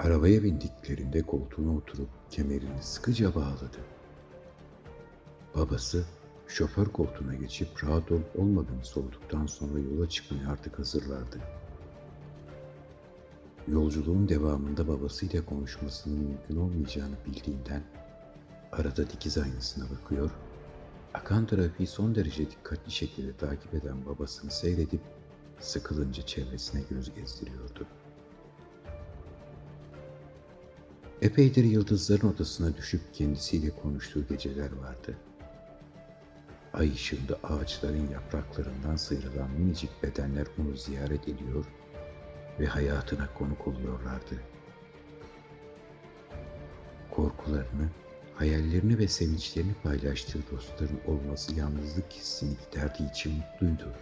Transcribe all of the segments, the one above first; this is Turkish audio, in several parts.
Arabaya bindiklerinde koltuğuna oturup kemerini sıkıca bağladı. Babası şoför koltuğuna geçip rahat olup olmadığını sorduktan sonra yola çıkmaya artık hazırlardı. Yolculuğun devamında babasıyla konuşmasının mümkün olmayacağını bildiğinden arada dikiz aynasına bakıyor, akan trafiği son derece dikkatli şekilde takip eden babasını seyredip sıkılınca çevresine göz gezdiriyordu. Epeydir yıldızların odasına düşüp kendisiyle konuştuğu geceler vardı. Ay ışığında ağaçların yapraklarından sıyrılan minicik bedenler onu ziyaret ediyor ve hayatına konuk oluyorlardı. Korkularını, hayallerini ve sevinçlerini paylaştığı dostların olması yalnızlık hissini giderdiği için mutluydu.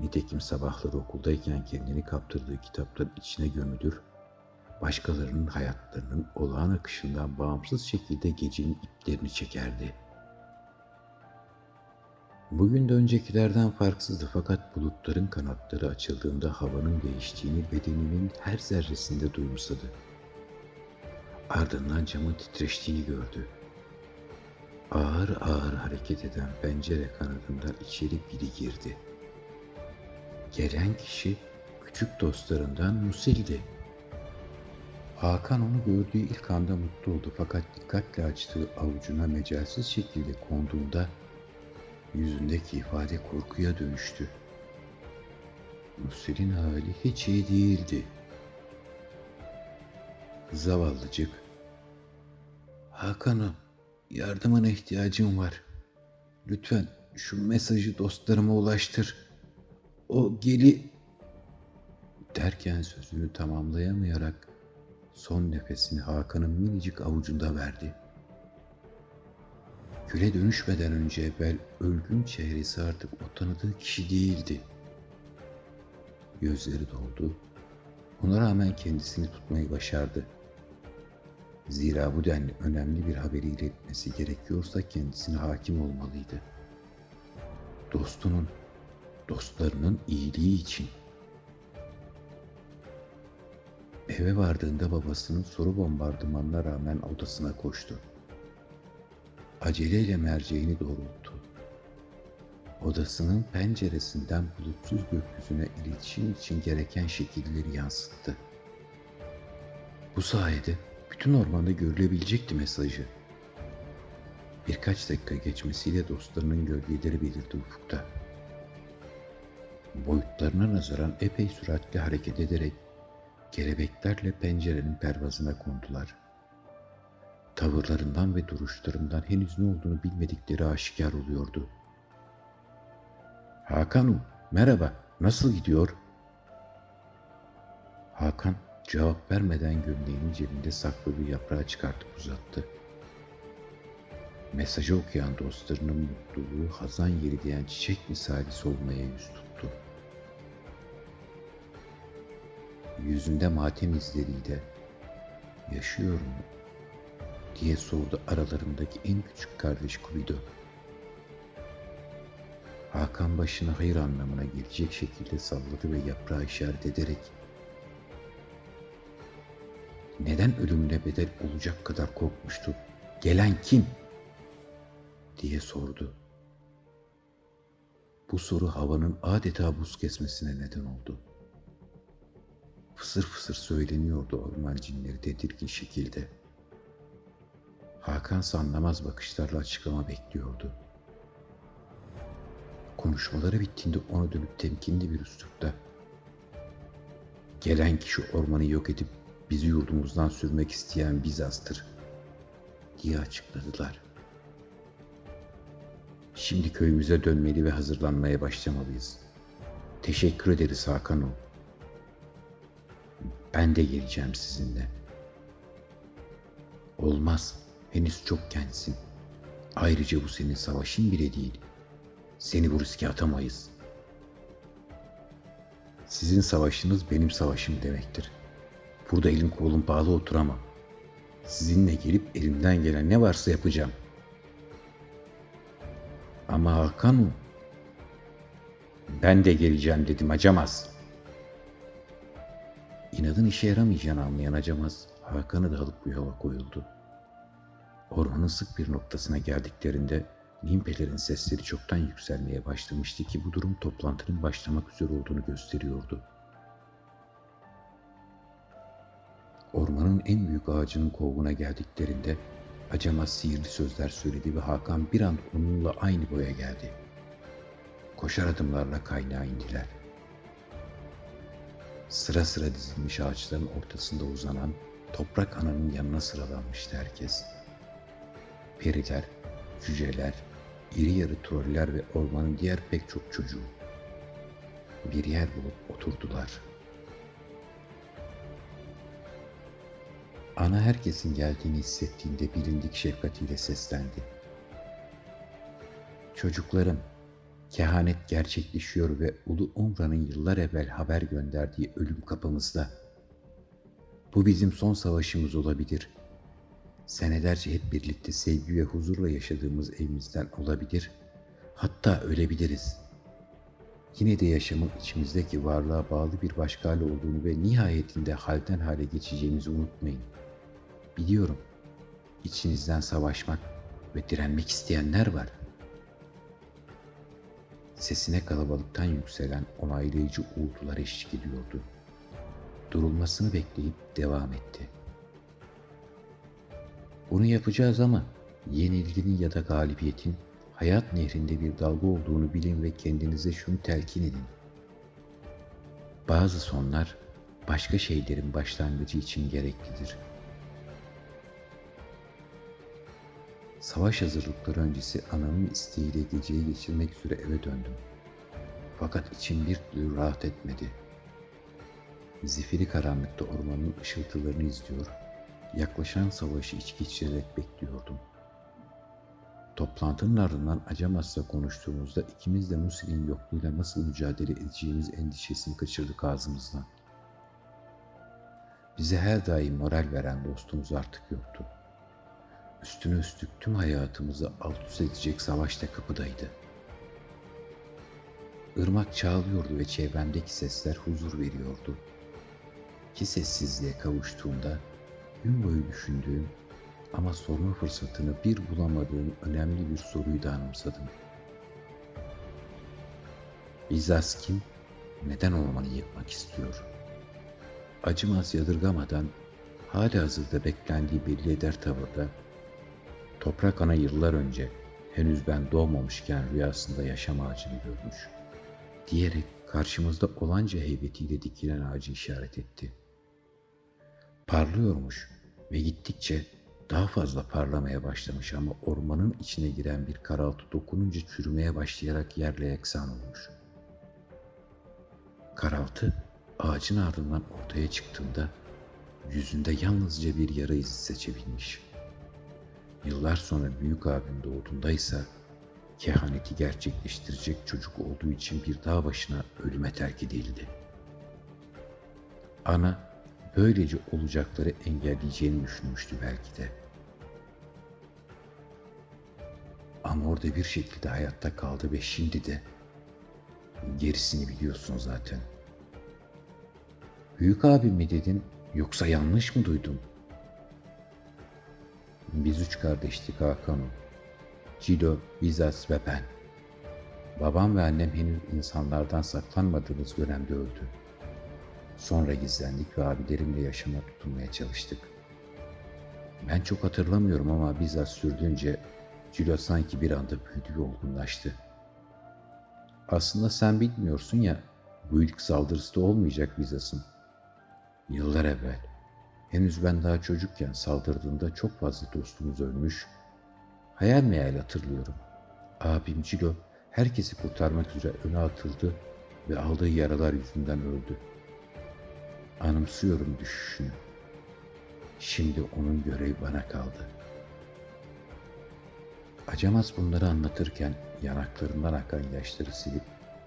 Nitekim sabahları okuldayken kendini kaptırdığı kitapların içine gömülür, başkalarının hayatlarının olağan akışından bağımsız şekilde gecenin iplerini çekerdi. Bugün de öncekilerden farksızdı fakat bulutların kanatları açıldığında havanın değiştiğini bedeninin her zerresinde duyumsadı. Ardından camın titreştiğini gördü. Ağır ağır hareket eden pencere kanadından içeri biri girdi. Gelen kişi küçük dostlarından Musil'di. Hakan onu gördüğü ilk anda mutlu oldu fakat dikkatle açtığı avucuna mecalsiz şekilde konduğunda yüzündeki ifade korkuya dönüştü. Musil'in hali hiç iyi değildi. Zavallıcık. Hakan'ım, yardımına ihtiyacım var. Lütfen şu mesajı dostlarıma ulaştır. O geli... Derken sözünü tamamlayamayarak son nefesini Hakan'ın minicik avucunda verdi. Küle dönüşmeden önce evvel ölgün çehresi artık o tanıdığı kişi değildi. Gözleri doldu. Ona rağmen kendisini tutmayı başardı. Zira bu denli önemli bir haberi iletmesi gerekiyorsa kendisine hakim olmalıydı. Dostunun, dostlarının iyiliği için. Eve vardığında babasının soru bombardımanına rağmen odasına koştu. Aceleyle merceğini doğrulttu. Odasının penceresinden bulutsuz gökyüzüne iletişim için gereken şekilleri yansıttı. Bu sayede bütün ormanda görülebilecekti mesajı. Birkaç dakika geçmesiyle dostlarının gölgeleri belirdi ufukta. Boyutlarına nazaran epey süratli hareket ederek kelebeklerle pencerenin pervazına kondular. Tavırlarından ve duruşlarından henüz ne olduğunu bilmedikleri aşikar oluyordu. Hakan'ım, merhaba, nasıl gidiyor? Hakan cevap vermeden gömleğinin cebinde saklı bir yaprağı çıkartıp uzattı. Mesajı okuyan dostlarının mutluluğu hazan yeri diyen çiçek misali solmaya yüz Yüzünde matem izleriyle yaşıyor mu diye sordu aralarındaki en küçük kardeş Kubido. Hakan başını hayır anlamına gelecek şekilde salladı ve yaprağı işaret ederek neden ölümüne bedel olacak kadar korkmuştu? Gelen kim? diye sordu. Bu soru havanın adeta buz kesmesine neden oldu. Fısır fısır söyleniyordu orman cinleri tedirgin şekilde. Hakan sanlamaz bakışlarla açıklama bekliyordu. Konuşmaları bittiğinde ona dönüp temkinli bir üslupta Gelen kişi ormanı yok edip bizi yurdumuzdan sürmek isteyen Bizans'tır diye açıkladılar. Şimdi köyümüze dönmeli ve hazırlanmaya başlamalıyız. Teşekkür ederiz Hakan'ım. Ben de geleceğim sizinle. Olmaz. Henüz çok gençsin. Ayrıca bu senin savaşın bile değil. Seni bu riske atamayız. Sizin savaşınız benim savaşım demektir. Burada elim kolum bağlı oturamam. Sizinle gelip elimden gelen ne varsa yapacağım. Ama Hakan Ben de geleceğim dedim acamaz. İnadın işe yaramayacağını anlayan acamaz Hakan'ı da alıp bu yola koyuldu. Ormanın sık bir noktasına geldiklerinde Nimpelerin sesleri çoktan yükselmeye başlamıştı ki bu durum toplantının başlamak üzere olduğunu gösteriyordu. Ormanın en büyük ağacının kovuna geldiklerinde Acamaz sihirli sözler söyledi ve Hakan bir an onunla aynı boya geldi. Koşar adımlarla kaynağa indiler. Sıra sıra dizilmiş ağaçların ortasında uzanan toprak ananın yanına sıralanmıştı herkes. Periler, cüceler, iri yarı troller ve ormanın diğer pek çok çocuğu. Bir yer bulup oturdular. Ana herkesin geldiğini hissettiğinde bilindik şefkatiyle seslendi. Çocuklarım, kehanet gerçekleşiyor ve Ulu Umra'nın yıllar evvel haber gönderdiği ölüm kapımızda. Bu bizim son savaşımız olabilir. Senelerce hep birlikte sevgi ve huzurla yaşadığımız evimizden olabilir. Hatta ölebiliriz. Yine de yaşamın içimizdeki varlığa bağlı bir başka hal olduğunu ve nihayetinde halden hale geçeceğimizi unutmayın. Biliyorum. İçinizden savaşmak ve direnmek isteyenler var. Sesine kalabalıktan yükselen onaylayıcı uğultular eşlik ediyordu. Durulmasını bekleyip devam etti. Bunu yapacağız ama yenilginin ya da galibiyetin hayat nehrinde bir dalga olduğunu bilin ve kendinize şunu telkin edin. Bazı sonlar başka şeylerin başlangıcı için gereklidir. Savaş hazırlıkları öncesi anamın isteğiyle geceyi geçirmek üzere eve döndüm. Fakat içim bir türlü rahat etmedi. Zifiri karanlıkta ormanın ışıltılarını izliyor, yaklaşan savaşı iç geçirerek bekliyordum. Toplantının ardından Acamaz'la konuştuğumuzda ikimiz de Musil'in yokluğuyla nasıl mücadele edeceğimiz endişesini kaçırdık ağzımızdan. Bize her daim moral veren dostumuz artık yoktu. Üstüne üstlük tüm hayatımızı alt üst edecek savaşta kapıdaydı. Irmak çağlıyordu ve çevremdeki sesler huzur veriyordu. Ki sessizliğe kavuştuğumda gün boyu düşündüğüm ama sorma fırsatını bir bulamadığım önemli bir soruyu da anımsadım. Bizas kim? Neden ormanı yıkmak istiyor? Acımaz yadırgamadan hala hazırda beklendiği belli eder tavırda toprak ana yıllar önce henüz ben doğmamışken rüyasında yaşam ağacını görmüş diyerek karşımızda olanca heybetiyle dikilen ağacı işaret etti. Parlıyormuş ve gittikçe daha fazla parlamaya başlamış ama ormanın içine giren bir karaltı dokununca çürümeye başlayarak yerle yeksan olmuş. Karaltı ağacın ardından ortaya çıktığında yüzünde yalnızca bir yara izi seçebilmiş. Yıllar sonra büyük abim doğduğunda kehaneti gerçekleştirecek çocuk olduğu için bir dağ başına ölüme terk edildi. Ana böylece olacakları engelleyeceğini düşünmüştü belki de. Ama orada bir şekilde hayatta kaldı ve şimdi de gerisini biliyorsun zaten. Büyük abim mi dedin yoksa yanlış mı duydum? Biz üç kardeştik Hakan'ım. Cilo, Bizas ve ben. Babam ve annem henüz insanlardan saklanmadığımız dönemde öldü. Sonra gizlendik ve abilerimle yaşama tutunmaya çalıştık. Ben çok hatırlamıyorum ama bizzat sürdüğünce Cilo sanki bir anda büyüdü ve olgunlaştı. Aslında sen bilmiyorsun ya, bu ilk saldırısı da olmayacak Bizas'ın. Yıllar evvel, henüz ben daha çocukken saldırdığında çok fazla dostumuz ölmüş, hayal meyal hatırlıyorum. Abim Cilo herkesi kurtarmak üzere öne atıldı ve aldığı yaralar yüzünden öldü. Anımsıyorum düşüşünü. Şimdi onun görevi bana kaldı. Acamaz bunları anlatırken yanaklarından akan yaşları silip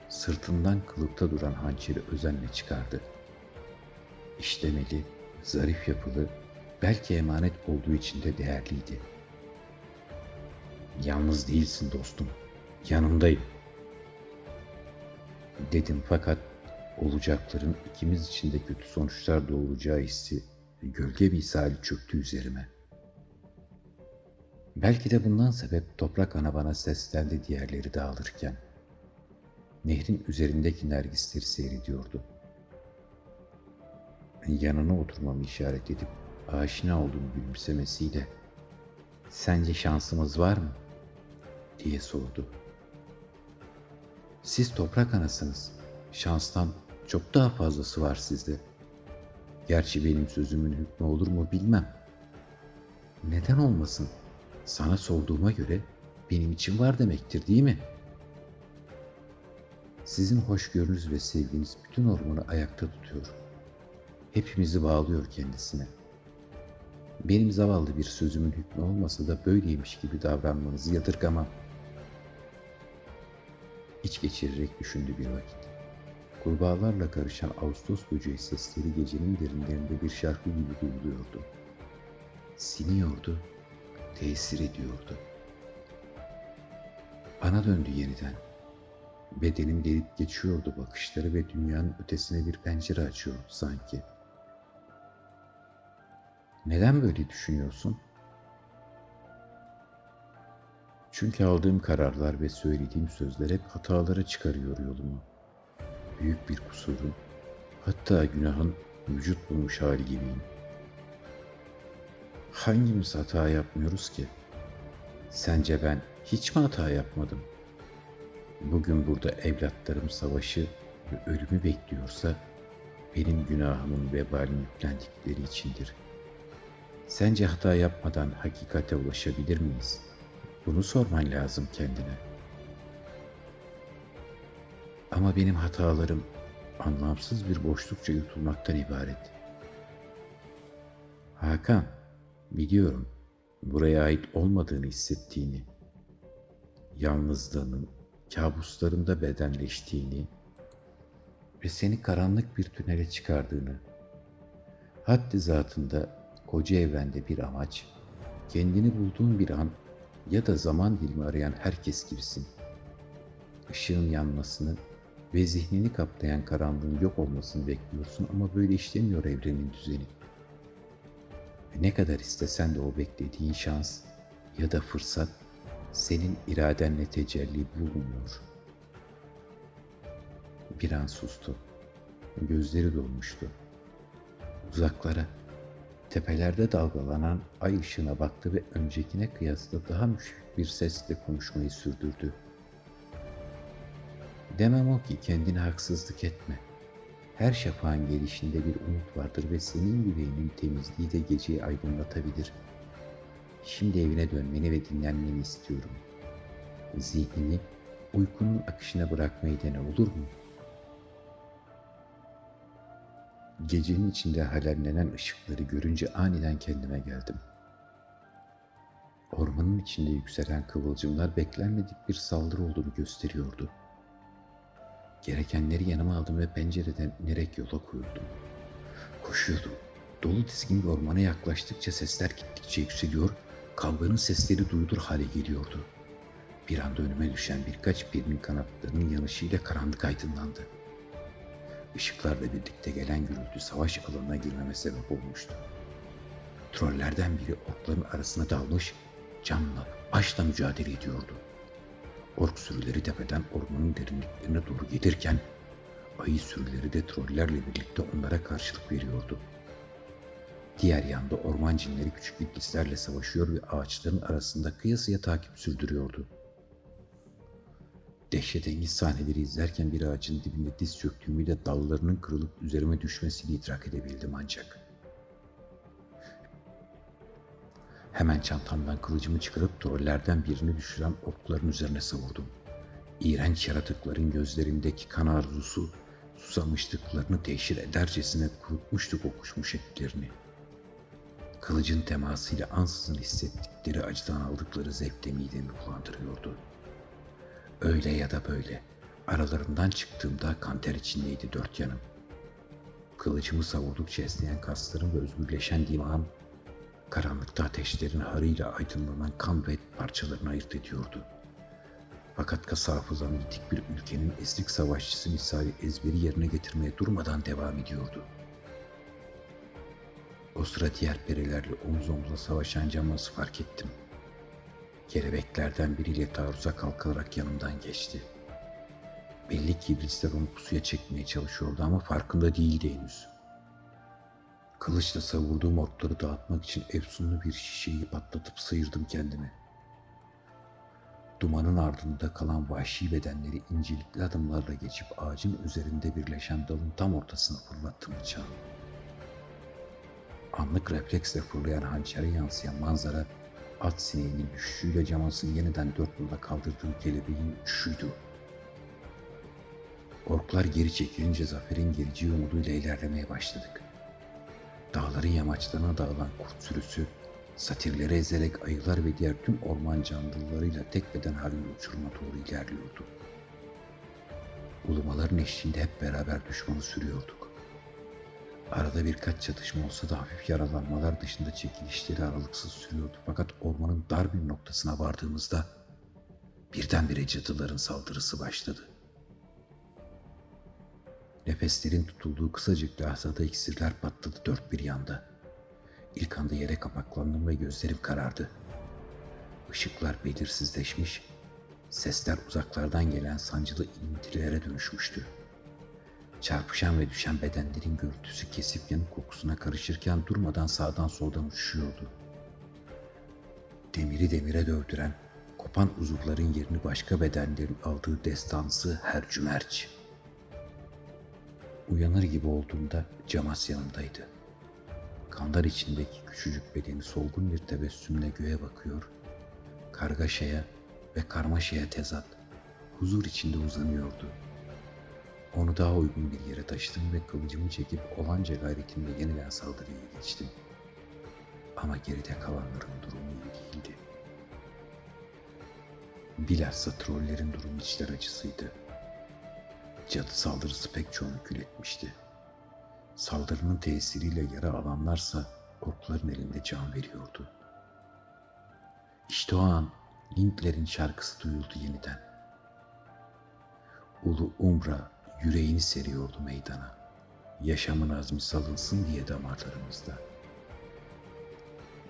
sırtından kılıkta duran hançeri özenle çıkardı. İşlemeli, zarif yapılı, belki emanet olduğu için de değerliydi. Yalnız değilsin dostum, yanındayım. Dedim fakat olacakların ikimiz için de kötü sonuçlar doğuracağı hissi gölge misali çöktü üzerime. Belki de bundan sebep toprak ana bana seslendi diğerleri dağılırken. Nehrin üzerindeki nergisleri seyrediyordu. Yanına oturmamı işaret edip aşina olduğum gülümsemesiyle ''Sence şansımız var mı?'' diye sordu. Siz toprak anasınız. Şanstan çok daha fazlası var sizde. Gerçi benim sözümün hükmü olur mu bilmem. Neden olmasın? Sana sorduğuma göre benim için var demektir değil mi? Sizin hoşgörünüz ve sevginiz bütün ormanı ayakta tutuyor. Hepimizi bağlıyor kendisine. Benim zavallı bir sözümün hükmü olmasa da böyleymiş gibi davranmanızı yadırgamam. İç geçirerek düşündü bir vakit. Kurbağalarla karışan Ağustos böceği sesleri gecenin derinlerinde bir şarkı gibi duyuluyordu. Siniyordu, tesir ediyordu. Bana döndü yeniden. Bedenim delip geçiyordu bakışları ve dünyanın ötesine bir pencere açıyordu sanki. Neden böyle düşünüyorsun? Çünkü aldığım kararlar ve söylediğim sözler hep hatalara çıkarıyor yolumu. Büyük bir kusurun, hatta günahın vücut bulmuş hali gibiyim. Hangimiz hata yapmıyoruz ki? Sence ben hiç mi hata yapmadım? Bugün burada evlatlarım savaşı ve ölümü bekliyorsa benim günahımın vebalini yüklendikleri içindir. Sence hata yapmadan hakikate ulaşabilir miyiz?'' Bunu sorman lazım kendine. Ama benim hatalarım anlamsız bir boşlukça yutulmaktan ibaret. Hakan, biliyorum buraya ait olmadığını hissettiğini, yalnızlığının kabuslarında bedenleştiğini ve seni karanlık bir tünele çıkardığını, haddi zatında koca evrende bir amaç, kendini bulduğun bir an ya da zaman dilimi arayan herkes gibisin. Işığın yanmasını ve zihnini kaplayan karanlığın yok olmasını bekliyorsun ama böyle işlemiyor evrenin düzeni. Ve ne kadar istesen de o beklediğin şans ya da fırsat senin iradenle tecelli bulmuyor. Bir an sustu. Gözleri dolmuştu. Uzaklara, Tepelerde dalgalanan ay ışığına baktı ve öncekine kıyasla daha müşfik bir sesle konuşmayı sürdürdü. Demem o ki kendine haksızlık etme. Her şafağın gelişinde bir umut vardır ve senin yüreğinin temizliği de geceyi aydınlatabilir. Şimdi evine dönmeni ve dinlenmeni istiyorum. Zihnini uykunun akışına bırakmayı dene olur mu?'' Gecenin içinde halellenen ışıkları görünce aniden kendime geldim. Ormanın içinde yükselen kıvılcımlar beklenmedik bir saldırı olduğunu gösteriyordu. Gerekenleri yanıma aldım ve pencereden inerek yola koyuldum. Koşuyordum. Dolu dizgin bir ormana yaklaştıkça sesler gittikçe yükseliyor, kavganın sesleri duyulur hale geliyordu. Bir anda önüme düşen birkaç birinin kanatlarının yanışıyla karanlık aydınlandı.'' Işıklarla birlikte gelen gürültü savaş alanına girmeme sebep olmuştu. Trollerden biri orkların arasına dalmış, canla, başla mücadele ediyordu. Ork sürüleri tepeden ormanın derinliklerine doğru gelirken, ayı sürüleri de trollerle birlikte onlara karşılık veriyordu. Diğer yanda orman cinleri küçük iblislerle savaşıyor ve ağaçların arasında kıyasıya takip sürdürüyordu.'' Dehşetengiz sahneleri izlerken bir ağacın dibinde diz çöktüğümüyle dallarının kırılıp üzerime düşmesini idrak edebildim ancak. Hemen çantamdan kılıcımı çıkarıp trollerden birini düşüren okların üzerine savurdum. İğrenç yaratıkların gözlerindeki kan arzusu susamışlıklarını teşhir edercesine kurutmuştu kokuşmuş etlerini. Kılıcın temasıyla ansızın hissettikleri acıdan aldıkları zevkle midemi bulandırıyordu.'' Öyle ya da böyle. Aralarından çıktığımda kanter içindeydi dört yanım. Kılıcımı savurdukça esneyen kaslarım ve özgürleşen dimağım, karanlıkta ateşlerin harıyla aydınlanan kan ve parçalarını ayırt ediyordu. Fakat kasa hafızam yitik bir ülkenin esrik savaşçısı misali ezberi yerine getirmeye durmadan devam ediyordu. O sıra diğer perilerle omuz omuza savaşan Camas'ı fark ettim. Kelebeklerden biriyle taarruza kalkarak yanımdan geçti. Belli ki iblisler onu pusuya çekmeye çalışıyordu ama farkında değildi henüz. Kılıçla savurduğum orkları dağıtmak için efsunlu bir şişeyi patlatıp sıyırdım kendimi. Dumanın ardında kalan vahşi bedenleri incelikli adımlarla geçip ağacın üzerinde birleşen dalın tam ortasına fırlattım bıçağı. Anlık refleksle fırlayan hançere yansıyan manzara at sineğinin düşüşüyle camasın yeniden dört yolla kaldırdığı kelebeğin uçuşuydu. Orklar geri çekilince zaferin geleceği umuduyla ilerlemeye başladık. Dağların yamaçlarına dağılan kurt sürüsü, satirleri ezerek ayılar ve diğer tüm orman canlılarıyla tek beden halinde uçuruma doğru ilerliyordu. Ulumaların eşliğinde hep beraber düşmanı sürüyorduk. Arada birkaç çatışma olsa da hafif yaralanmalar dışında çekilişleri aralıksız sürüyordu. Fakat ormanın dar bir noktasına vardığımızda birdenbire cadıların saldırısı başladı. Nefeslerin tutulduğu kısacık lahzada iksirler patladı dört bir yanda. İlk anda yere kapaklandım ve gözlerim karardı. Işıklar belirsizleşmiş, sesler uzaklardan gelen sancılı intilere dönüşmüştü. Çarpışan ve düşen bedenlerin gürültüsü kesip yanık kokusuna karışırken durmadan sağdan soldan uçuşuyordu. Demiri demire dövdüren, kopan uzuvların yerini başka bedenlerin aldığı destansı her cümerç. Uyanır gibi olduğumda Camas yanımdaydı. Kandar içindeki küçücük bedeni solgun bir tebessümle göğe bakıyor, kargaşaya ve karmaşaya tezat, huzur içinde uzanıyordu. Onu daha uygun bir yere taşıdım ve kılıcımı çekip olanca gayretimle yeniden saldırıya geçtim. Ama geride kalanların durumu iyi değildi. Bilhassa trollerin durumu içler acısıydı. Cadı saldırısı pek çoğunu kül etmişti. Saldırının tesiriyle yara alanlarsa orkların elinde can veriyordu. İşte o an Lintlerin şarkısı duyuldu yeniden. Ulu Umra yüreğini seriyordu meydana. Yaşamın azmi salınsın diye damarlarımızda.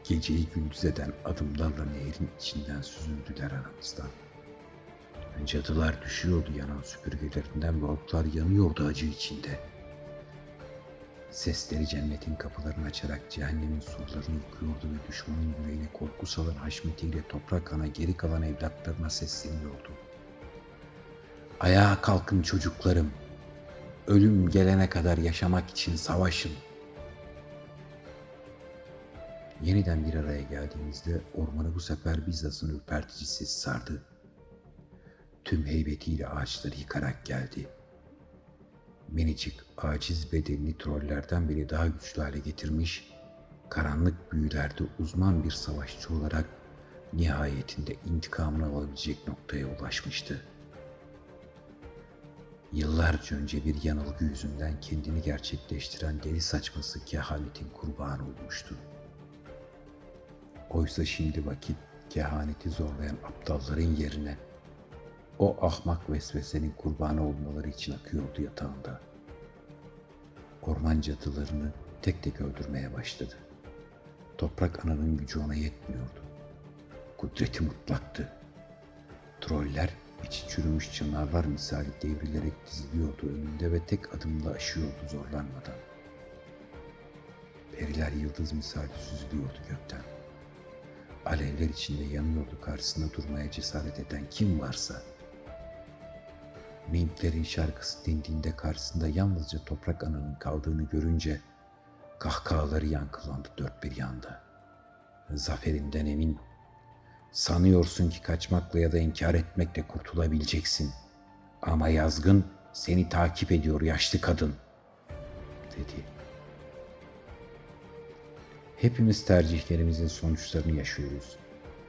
Geceyi gündüz eden adımlarla nehrin içinden süzüldüler aramızdan. Cadılar düşüyordu yanan süpürgelerinden ve orklar yanıyordu acı içinde. Sesleri cennetin kapılarını açarak cehennemin surlarını yıkıyordu ve düşmanın yüreğine korku salan haşmetiyle toprak ana geri kalan evlatlarına sesleniyordu. Ayağa kalkın çocuklarım. Ölüm gelene kadar yaşamak için savaşın. Yeniden bir araya geldiğimizde ormanı bu sefer Bizans'ın ürpertici sesi sardı. Tüm heybetiyle ağaçları yıkarak geldi. Minicik, aciz bedenini trollerden biri daha güçlü hale getirmiş, karanlık büyülerde uzman bir savaşçı olarak nihayetinde intikamını alabilecek noktaya ulaşmıştı. Yıllarca önce bir yanılgı yüzünden kendini gerçekleştiren deli saçması kehanetin kurbanı olmuştu. Oysa şimdi vakit kehaneti zorlayan aptalların yerine o ahmak vesvesenin kurbanı olmaları için akıyordu yatağında. Orman cadılarını tek tek öldürmeye başladı. Toprak ananın gücü ona yetmiyordu. Kudreti mutlaktı. Troller içi çürümüş çınarlar misali devrilerek diziliyordu önünde ve tek adımla aşıyordu zorlanmadan. Periler yıldız misali süzülüyordu gökten. Alevler içinde yanıyordu karşısında durmaya cesaret eden kim varsa. Mintlerin şarkısı dindiğinde karşısında yalnızca toprak ananın kaldığını görünce kahkahaları yankılandı dört bir yanda. Zaferinden emin Sanıyorsun ki kaçmakla ya da inkar etmekle kurtulabileceksin. Ama yazgın seni takip ediyor yaşlı kadın, dedi. Hepimiz tercihlerimizin sonuçlarını yaşıyoruz.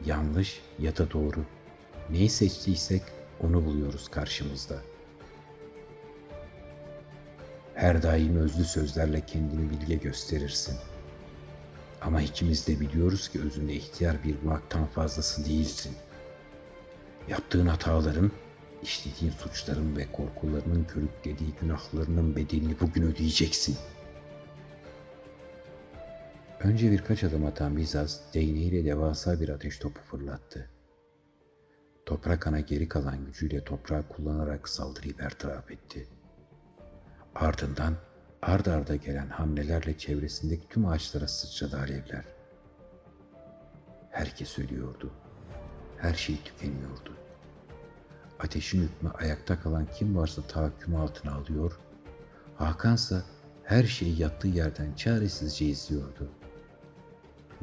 Yanlış ya da doğru. Neyi seçtiysek onu buluyoruz karşımızda. Her daim özlü sözlerle kendini bilge gösterirsin.'' Ama ikimiz de biliyoruz ki özünde ihtiyar bir buaktan fazlası değilsin. Yaptığın hataların, işlediğin suçların ve korkularının körüklediği günahlarının bedelini bugün ödeyeceksin. Önce birkaç adım atan Bizas değneğiyle devasa bir ateş topu fırlattı. Toprak ana geri kalan gücüyle toprağı kullanarak saldırıyı bertaraf etti. Ardından ard arda gelen hamlelerle çevresindeki tüm ağaçlara sıçradı alevler. Herkes ölüyordu. Her şey tükeniyordu. Ateşin hükmü ayakta kalan kim varsa tahakküm altına alıyor, Hakansa her şeyi yattığı yerden çaresizce izliyordu.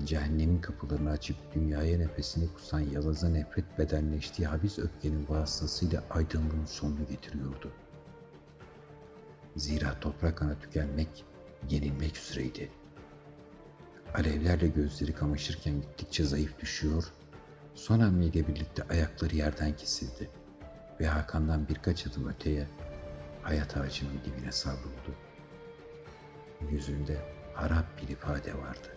Cehennemin kapılarını açıp dünyaya nefesini kusan yalaza nefret bedenleştiği habis öfkenin vasıtasıyla aydınlığın sonunu getiriyordu. Zira toprak ana tükenmek, yenilmek üzereydi. Alevlerle gözleri kamaşırken gittikçe zayıf düşüyor, son hamleyle birlikte ayakları yerden kesildi ve Hakan'dan birkaç adım öteye hayat ağacının dibine savruldu. Yüzünde harap bir ifade vardı.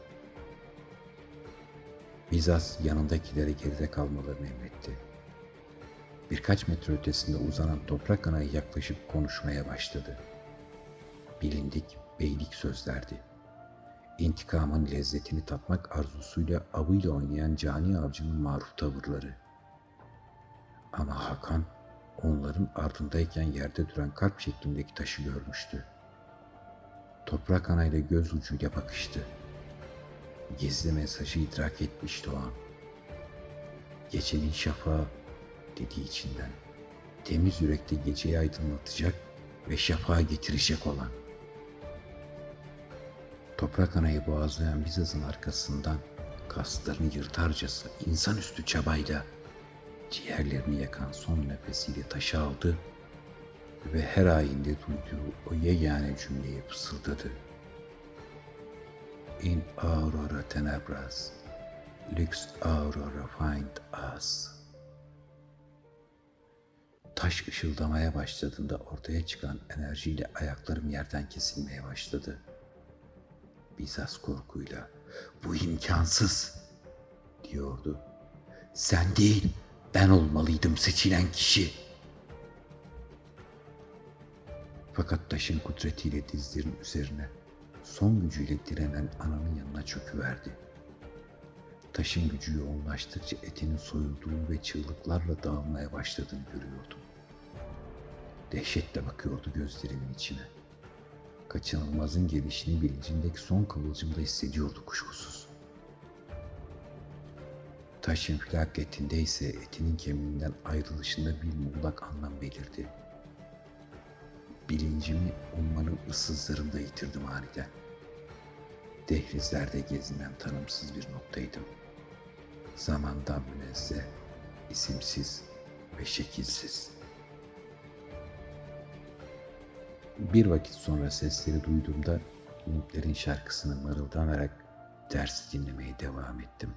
Bizas yanındakilere geride kalmalarını emretti. Birkaç metre ötesinde uzanan toprak anaya yaklaşıp konuşmaya başladı. Bilindik, beylik sözlerdi. İntikamın lezzetini tatmak arzusuyla avıyla oynayan cani avcının maruf tavırları. Ama Hakan onların ardındayken yerde duran kalp şeklindeki taşı görmüştü. Toprak anayla göz ucuyla bakıştı. Gizli mesajı idrak etmişti o an. Gecenin şafağı dedi içinden. Temiz yürekte geceyi aydınlatacak ve şafağı getirecek olan. Toprak anayı boğazlayan Bizas'ın arkasından kaslarını yırtarcası insanüstü çabayla ciğerlerini yakan son nefesiyle taşı aldı ve her ayinde duyduğu o yegane cümleyi fısıldadı. In aurora tenebras, lux aurora find us. Taş ışıldamaya başladığında ortaya çıkan enerjiyle ayaklarım yerden kesilmeye başladı. Bizas korkuyla, bu imkansız diyordu. Sen değil, ben olmalıydım seçilen kişi. Fakat taşın kudretiyle dizlerin üzerine son gücüyle direnen ananın yanına çöküverdi. Taşın gücü yoğunlaştıkça etinin soyulduğu ve çığlıklarla dağılmaya başladığını görüyordum. Dehşetle bakıyordu gözlerimin içine. Kaçınılmazın gelişini bilincindeki son kıvılcımda hissediyordu kuşkusuz. Taşın felaketinde ise etinin kemiğinden ayrılışında bir muğlak anlam belirdi. Bilincimi ummanın ıssızlarında yitirdim aniden. Dehlizlerde gezinen tanımsız bir noktaydım. Zamandan münezzeh, isimsiz ve şekilsiz. Bir vakit sonra sesleri duyduğumda Limplerin şarkısını mırıldanarak dersi dinlemeye devam ettim.